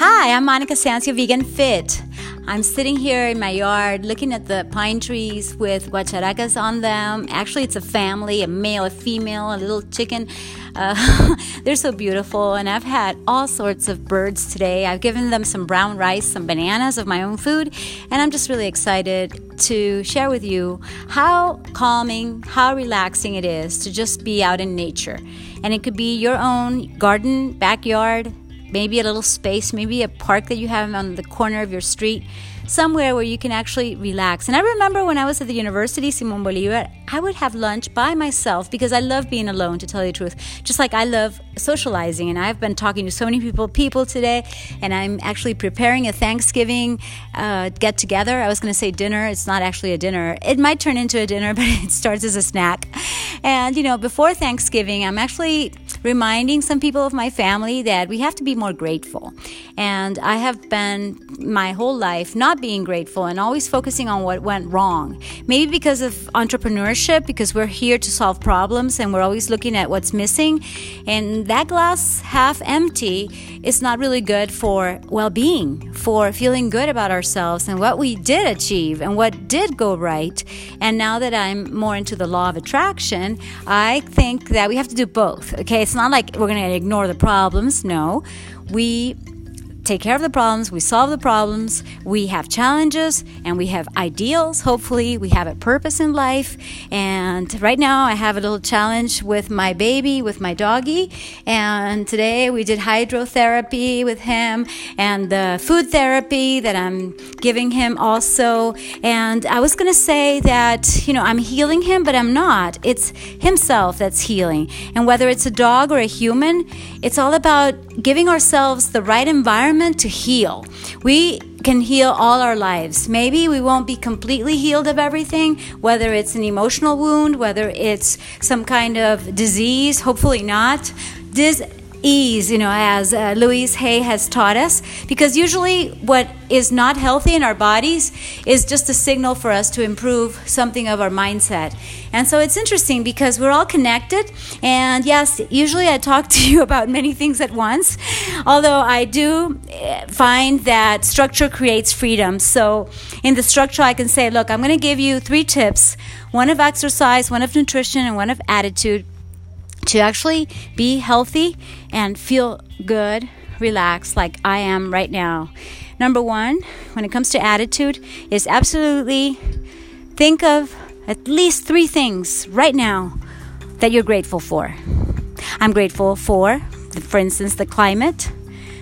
Hi, I'm Monica Sancio, Vegan Fit. I'm sitting here in my yard looking at the pine trees with guacharacas on them. Actually, it's a family a male, a female, a little chicken. Uh, they're so beautiful, and I've had all sorts of birds today. I've given them some brown rice, some bananas of my own food, and I'm just really excited to share with you how calming, how relaxing it is to just be out in nature. And it could be your own garden, backyard, maybe a little space, maybe a park that you have on the corner of your street, somewhere where you can actually relax. And I remember when I was at the university, Simon Bolivar, I would have lunch by myself because I love being alone, to tell you the truth. Just like I love socializing, and I've been talking to so many people, people today, and I'm actually preparing a Thanksgiving uh, get together. I was going to say dinner. It's not actually a dinner. It might turn into a dinner, but it starts as a snack. And you know, before Thanksgiving, I'm actually reminding some people of my family that we have to be more grateful. And I have been my whole life not being grateful and always focusing on what went wrong. Maybe because of entrepreneurship, because we're here to solve problems and we're always looking at what's missing. And that glass half empty is not really good for well being, for feeling good about ourselves and what we did achieve and what did go right. And now that I'm more into the law of attraction, I think that we have to do both. Okay, it's not like we're going to ignore the problems. No, we take care of the problems, we solve the problems, we have challenges, and we have ideals. Hopefully, we have a purpose in life. And right now, I have a little challenge with my baby, with my doggy. And today, we did hydrotherapy with him and the food therapy that I'm giving him also. And I was going to say that, you know, I'm healing him, but I'm not. It's himself that's healing. And whether it's a dog or a human, it's all about giving ourselves the right environment to heal. We can heal all our lives. Maybe we won't be completely healed of everything, whether it's an emotional wound, whether it's some kind of disease, hopefully not. Dis- ease, you know, as uh, Louise Hay has taught us, because usually what is not healthy in our bodies is just a signal for us to improve something of our mindset. And so it's interesting because we're all connected. And yes, usually I talk to you about many things at once, although I do eh, find that structure creates freedom. So in the structure, I can say, look, I'm going to give you three tips one of exercise, one of nutrition, and one of attitude to actually be healthy and feel good, relaxed like I am right now. Number one, when it comes to attitude, is absolutely think of at least three things right now that you're grateful for. I'm grateful for, for instance, the climate,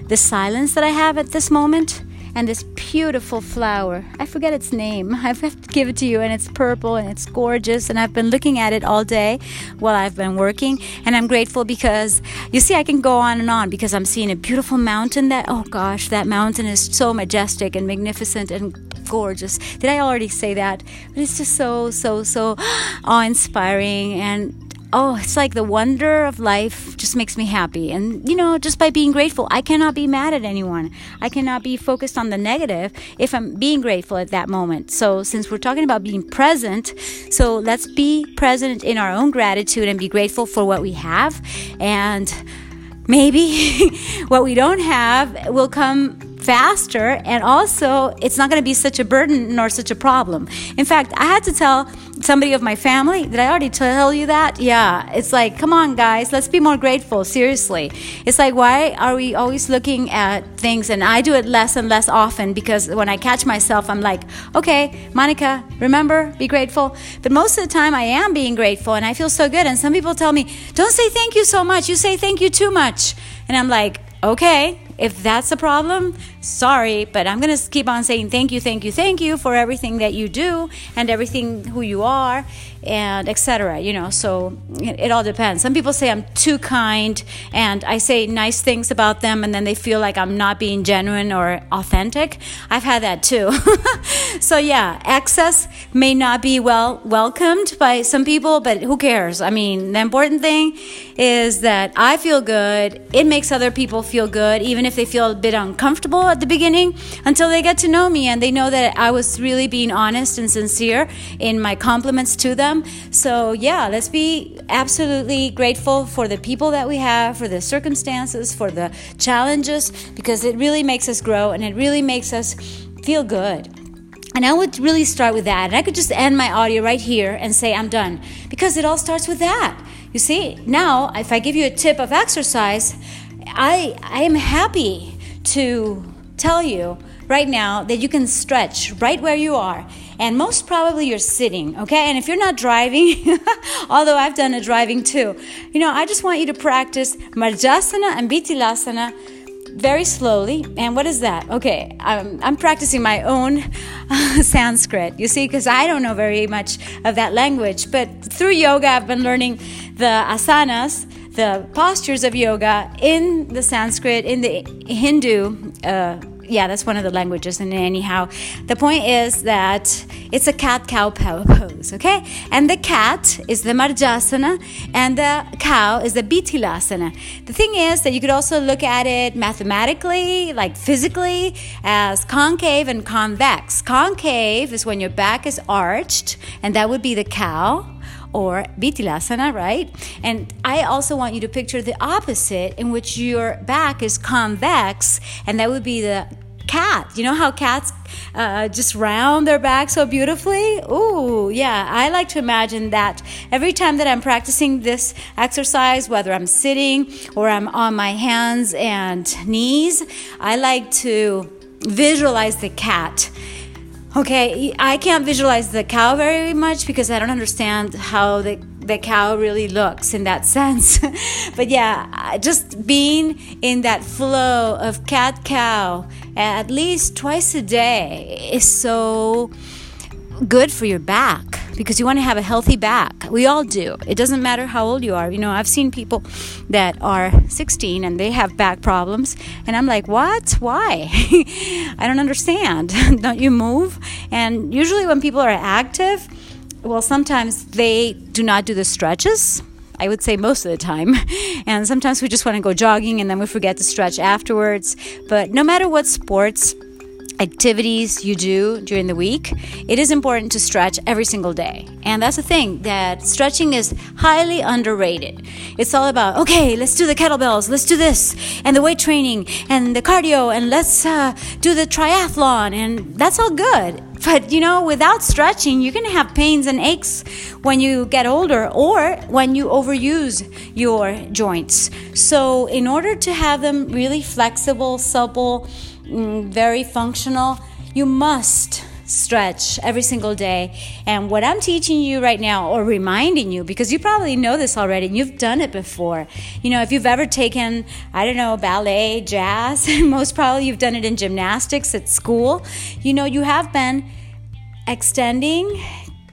the silence that I have at this moment, and this beautiful flower. I forget its name. I have to give it to you, and it's purple and it's gorgeous. And I've been looking at it all day while I've been working, and I'm grateful because you see, I can go on and on because I'm seeing a beautiful mountain. That oh gosh, that mountain is so majestic and magnificent and gorgeous. Did I already say that? But it's just so so so awe inspiring and oh, it's like the wonder of life just makes me happy. And, you know, just by being grateful, I cannot be mad at anyone. I cannot be focused on the negative if I'm being grateful at that moment. So, since we're talking about being present, so let's be present in our own gratitude and be grateful for what we have. And maybe what we don't have will come faster and also it's not going to be such a burden nor such a problem. In fact i had to tell somebody of my family did i already tell you that? Yeah. It's like come on guys let's be more grateful seriously. It's like why are we always looking at things? And i do it less and less often because when i catch myself i'm like okay monica remember be grateful. But most of the time i am being grateful and i feel so good. And some people tell me don't say thank you so much. You say thank you too much. And i'm like okay if that's a problem, sorry, but I'm going to keep on saying thank you, thank you, thank you for everything that you do and everything who you are and etc. You know, so it, it all depends. Some people say I'm too kind and I say nice things about them and then they feel like I'm not being genuine or authentic. I've had that too. so yeah, excess may not be well welcomed by some people, but who cares? I mean, the important thing is that I feel good. It makes other people feel good, even if they feel a bit uncomfortable at the beginning, until they get to know me and they know that I was really being honest and sincere in my compliments to them. So, yeah, let's be absolutely grateful for the people that we have, for the circumstances, for the challenges, because it really makes us grow and it really makes us feel good. And I would really start with that. And I could just end my audio right here and say, I'm done. Because it all starts with that. You see, now if I give you a tip of exercise, I, I am happy to tell you right now that you can stretch right where you are. And most probably you're sitting, okay? And if you're not driving, although I've done a driving too, you know, I just want you to practice Marjasana and Bitilasana very slowly. And what is that? Okay, I'm, I'm practicing my own Sanskrit, you see, because I don't know very much of that language. But through yoga, I've been learning the asanas, the postures of yoga in the Sanskrit, in the Hindu. Uh, yeah, that's one of the languages. And anyhow, the point is that it's a cat cow pose, okay? And the cat is the Marjasana, and the cow is the Bitilasana. The thing is that you could also look at it mathematically, like physically, as concave and convex. Concave is when your back is arched, and that would be the cow or Bitilasana, right? And I also want you to picture the opposite in which your back is convex, and that would be the cat. You know how cats uh, just round their back so beautifully? Ooh, yeah. I like to imagine that every time that I'm practicing this exercise, whether I'm sitting or I'm on my hands and knees, I like to visualize the cat Okay, I can't visualize the cow very much because I don't understand how the the cow really looks in that sense. but yeah, just being in that flow of cat cow at least twice a day is so good for your back because you want to have a healthy back. We all do. It doesn't matter how old you are. You know, I've seen people that are 16 and they have back problems, and I'm like, what? Why? I don't understand. don't you move? And usually, when people are active, well, sometimes they do not do the stretches. I would say most of the time. And sometimes we just want to go jogging and then we forget to stretch afterwards. But no matter what sports, activities you do during the week, it is important to stretch every single day. And that's the thing that stretching is highly underrated. It's all about, okay, let's do the kettlebells, let's do this, and the weight training, and the cardio, and let's uh, do the triathlon, and that's all good. But you know, without stretching, you're to have pains and aches when you get older or when you overuse your joints. So, in order to have them really flexible, supple, Mm, very functional, you must stretch every single day. And what I'm teaching you right now, or reminding you, because you probably know this already and you've done it before. You know, if you've ever taken, I don't know, ballet, jazz, most probably you've done it in gymnastics at school, you know, you have been extending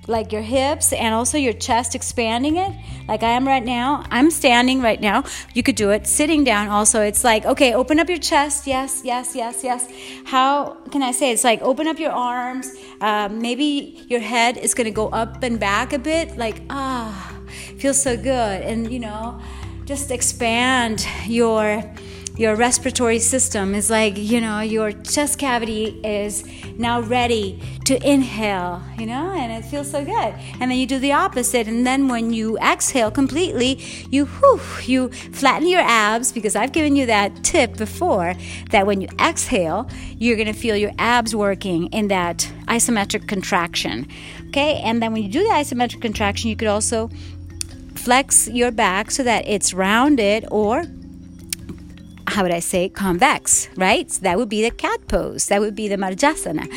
like your hips and also your chest expanding it like I am right now. I'm standing right now. You could do it sitting down also. It's like, okay, open up your chest. Yes, yes, yes, yes. How can I say? It's like open up your arms. Um, maybe your head is going to go up and back a bit. Like, ah, feels so good. And, you know, just expand your your respiratory system is like you know your chest cavity is now ready to inhale you know and it feels so good. And then you do the opposite and then when you exhale completely you whew, you flatten your abs because i've given you that tip before that when you exhale you're going to feel your abs working in that isometric contraction okay? And then when you do the isometric contraction you could also flex your back so that it's rounded or how would I say, convex, right? So that would be the cat pose. That would be the Marjasana.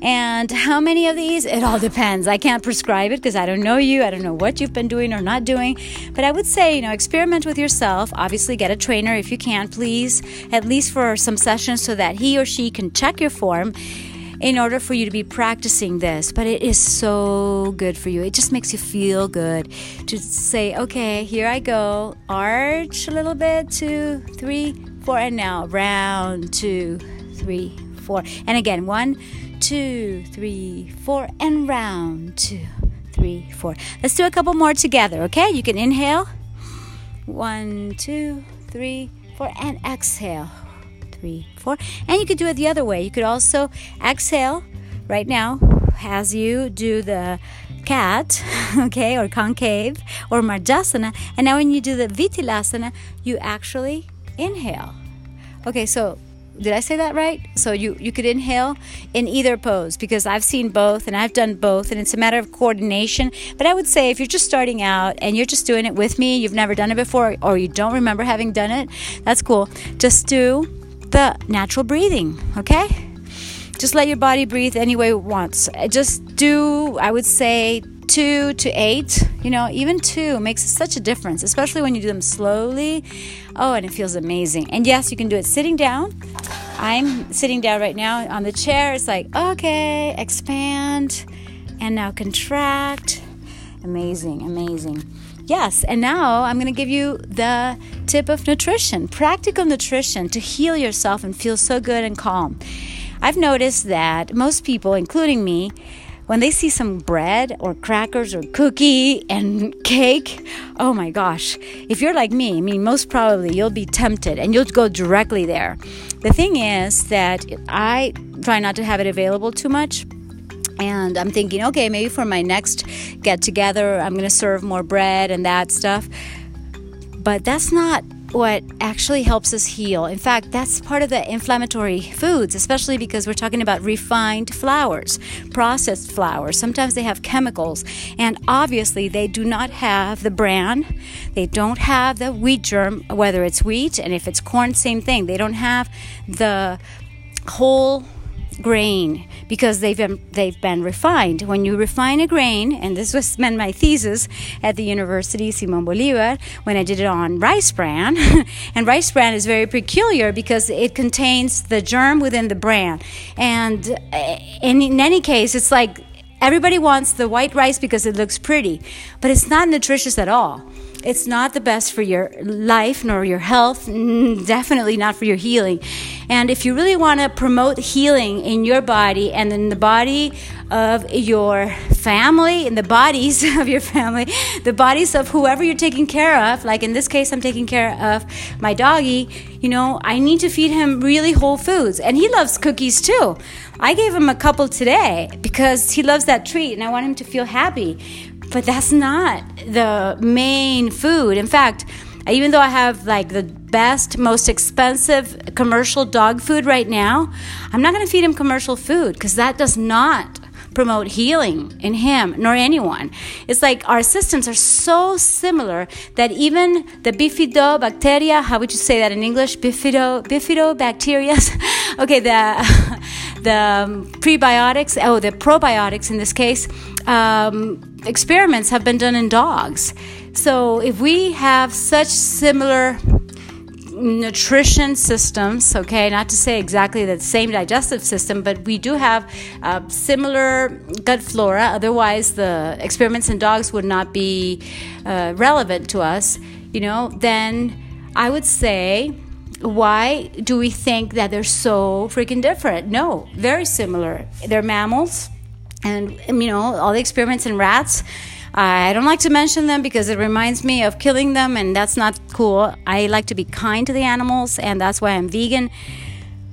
And how many of these? It all depends. I can't prescribe it because I don't know you. I don't know what you've been doing or not doing. But I would say, you know, experiment with yourself. Obviously, get a trainer if you can, please, at least for some sessions so that he or she can check your form in order for you to be practicing this. But it is so good for you. It just makes you feel good to say, okay, here I go. Arch a little bit, two, three, four, and now round, two, three, four. And again, one, two, three, four, and round, two, three, four. Let's do a couple more together, okay? You can inhale. One, two, three, four, and exhale three, four. And you could do it the other way. You could also exhale right now as you do the cat, okay, or concave, or Marjasana. And now when you do the Bitilasana, you actually inhale. Okay, so did I say that right? So you, you could inhale in either pose because I've seen both and I've done both and it's a matter of coordination. But I would say if you're just starting out and you're just doing it with me, you've never done it before or you don't remember having done it, that's cool. Just do the natural breathing, okay? Just let your body breathe any way it wants. Just do, I would say, two to eight, you know, even two makes such a difference, especially when you do them slowly. Oh, and it feels amazing. And yes, you can do it sitting down. I'm sitting down right now on the chair. It's like, okay, expand and now contract. Amazing, amazing. Yes, and now I'm going to give you the tip of nutrition, practical nutrition to heal yourself and feel so good and calm. I've noticed that most people, including me, when they see some bread or crackers or cookie and cake, oh my gosh, if you're like me, I mean, most probably you'll be tempted and you'll go directly there. The thing is that I try not to have it available too much. And I'm thinking, okay, maybe for my next get together, I'm going to serve more bread and that stuff. But that's not what actually helps us heal. In fact, that's part of the inflammatory foods, especially because we're talking about refined flours, processed flours. Sometimes they have chemicals, and obviously they do not have the bran. They don't have the wheat germ, whether it's wheat, and if it's corn, same thing. They don't have the whole grain because they've been, they've been refined. When you refine a grain, and this was meant my thesis at the University Simon Bolivar when I did it on rice bran, and rice bran is very peculiar because it contains the germ within the bran, and uh, in, in any case, it's like everybody wants the white rice because it looks pretty, but it's not nutritious at all it's not the best for your life nor your health, definitely not for your healing. And if you really want to promote healing in your body and in the body of your family, in the bodies of your family, the bodies of whoever you're taking care of, like in this case, I'm taking care of my doggy, you know, I need to feed him really whole foods. And he loves cookies too. I gave him a couple today because he loves that treat and I want him to feel happy but that's not the main food. In fact, even though I have like the best, most expensive commercial dog food right now, I'm not going to feed him commercial food because that does not promote healing in him nor anyone. It's like our systems are so similar that even the bifidobacteria, how would you say that in English? Bifido, bifidobacteria. okay, the the um, prebiotics, oh, the probiotics in this case, um, experiments have been done in dogs. So if we have such similar nutrition systems, okay, not to say exactly the same digestive system, but we do have uh, similar gut flora. Otherwise, the experiments in dogs would not be uh, relevant to us, you know, then I would say why do we think that they're so freaking different? No, very similar. They're mammals and you know all the experiments in rats I don't like to mention them because it reminds me of killing them, and that's not cool. I like to be kind to the animals, and that's why I'm vegan.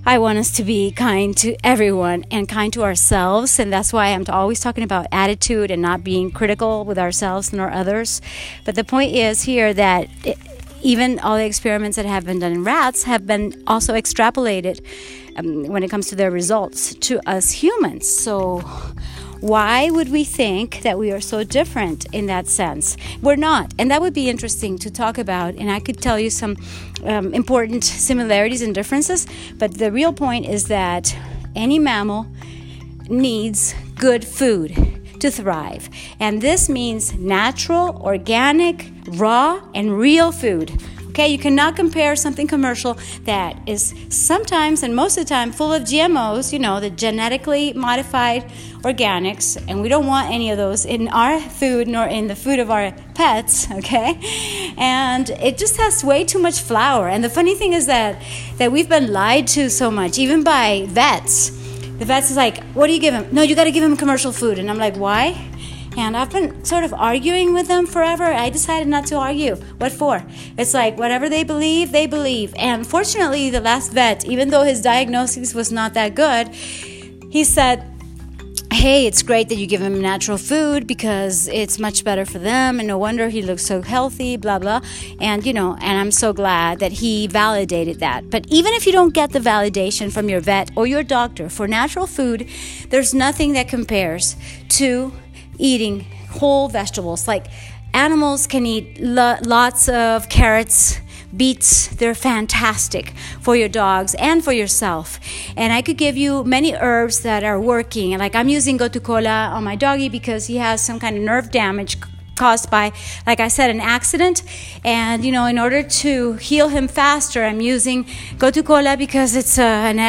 I want us to be kind to everyone and kind to ourselves, and that's why I'm always talking about attitude and not being critical with ourselves nor others. But the point is here that it, even all the experiments that have been done in rats have been also extrapolated um, when it comes to their results to us humans. So why would we think that we are so different in that sense? We're not. And that would be interesting to talk about. And I could tell you some um, important similarities and differences. But the real point is that any mammal needs good food to thrive. And this means natural, organic, raw, and real food. Okay, you cannot compare something commercial that is sometimes and most of the time full of GMOs, you know, the genetically modified organics, and we don't want any of those in our food nor in the food of our pets, okay? And it just has way too much flour. And the funny thing is that that we've been lied to so much, even by vets. The vets is like, "What do you give him?" No, you got to give him commercial food. And I'm like, "Why?" And I've been sort of arguing with them forever. I decided not to argue. What for? It's like whatever they believe, they believe. And fortunately, the last vet, even though his diagnosis was not that good, he said, hey, it's great that you give him natural food because it's much better for them, and no wonder he looks so healthy, blah, blah. And, you know, and I'm so glad that he validated that. But even if you don't get the validation from your vet or your doctor for natural food, there's nothing that compares to eating whole vegetables. Like animals can eat lo- lots of carrots beets they're fantastic for your dogs and for yourself and i could give you many herbs that are working like i'm using gotu kola on my doggy because he has some kind of nerve damage caused by, like I said, an accident. And, you know, in order to heal him faster, I'm using Gotu kola because it's uh, an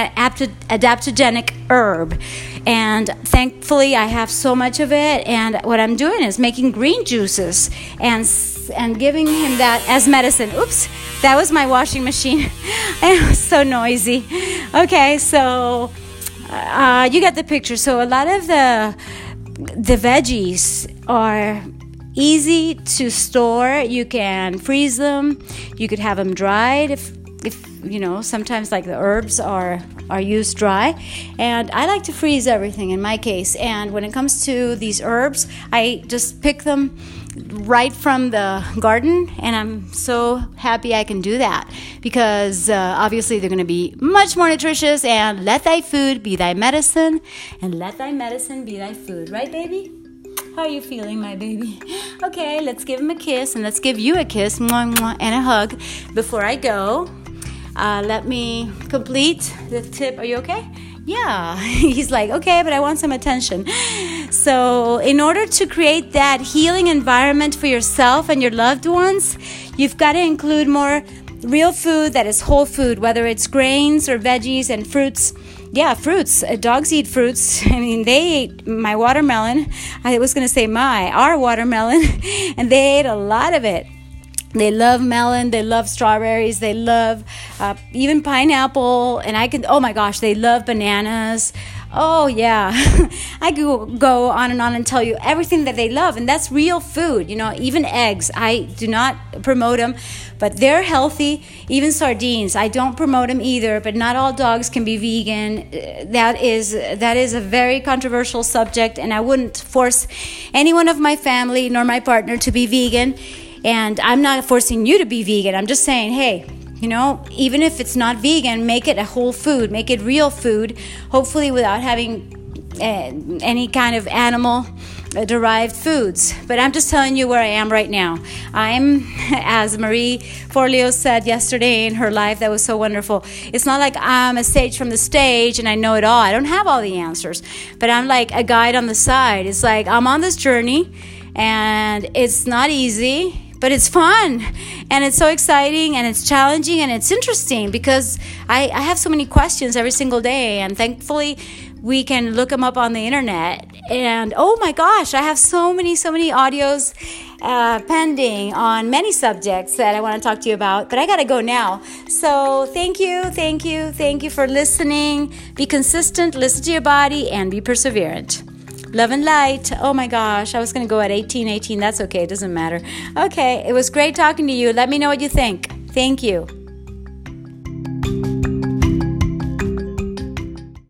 adaptogenic herb. And thankfully, I have so much of it. And what I'm doing is making green juices and and giving him that as medicine. Oops, that was my washing machine. it was so noisy. Okay, so uh, you get the picture. So a lot of the the veggies are easy to store. You can freeze them. You could have them dried if if you know sometimes like the herbs are are used dry and i like to freeze everything in my case and when it comes to these herbs i just pick them right from the garden, and I'm so happy I can do that because uh, obviously they're going to be much more nutritious. And let thy food be thy medicine, and let thy medicine be thy food, right, baby? How are you feeling, my baby? Okay, let's give him a kiss, and let's give you a kiss mwah, mwah, and a hug before I go. Uh, let me complete the tip. Are you okay? Yeah. He's like, okay, but I want some attention. So, in order to create that healing environment for yourself and your loved ones, you've got to include more real food that is whole food, whether it's grains or veggies and fruits. Yeah, fruits. Uh, dogs eat fruits. I mean, they ate my watermelon. I was going to say my, our watermelon, and they ate a lot of it. They love melon, they love strawberries, they love uh, even pineapple, and I can, oh my gosh, they love bananas. Oh, yeah. I could go on and on and tell you everything that they love, and that's real food. You know, even eggs. I do not promote them, but they're healthy. Even sardines. I don't promote them either, but not all dogs can be vegan. That is that is a very controversial subject, and I wouldn't force anyone of my family nor my partner to be vegan and I'm not forcing you to be vegan. I'm just saying, hey, you know, even if it's not vegan, make it a whole food, make it real food, hopefully without having uh, any kind of animal uh, derived foods. But I'm just telling you where I am right now. I'm, as Marie Forleo said yesterday in her life, that was so wonderful. It's not like I'm a sage from the stage and I know it all. I don't have all the answers, but I'm like a guide on the side. It's like I'm on this journey and it's not easy but it's fun and it's so exciting and it's challenging and it's interesting because I, I have so many questions every single day and thankfully we can look them up on the internet. And oh my gosh i have so many so many audios uh, pending on many subjects that i want to talk to you about but i gotta go now. So thank you thank you thank you for listening. Be consistent listen to your body and be perseverant Love and light. Oh my gosh, I was going to go at 18, 18. That's okay. It doesn't matter. Okay, it was great talking to you. Let me know what you think. Thank you.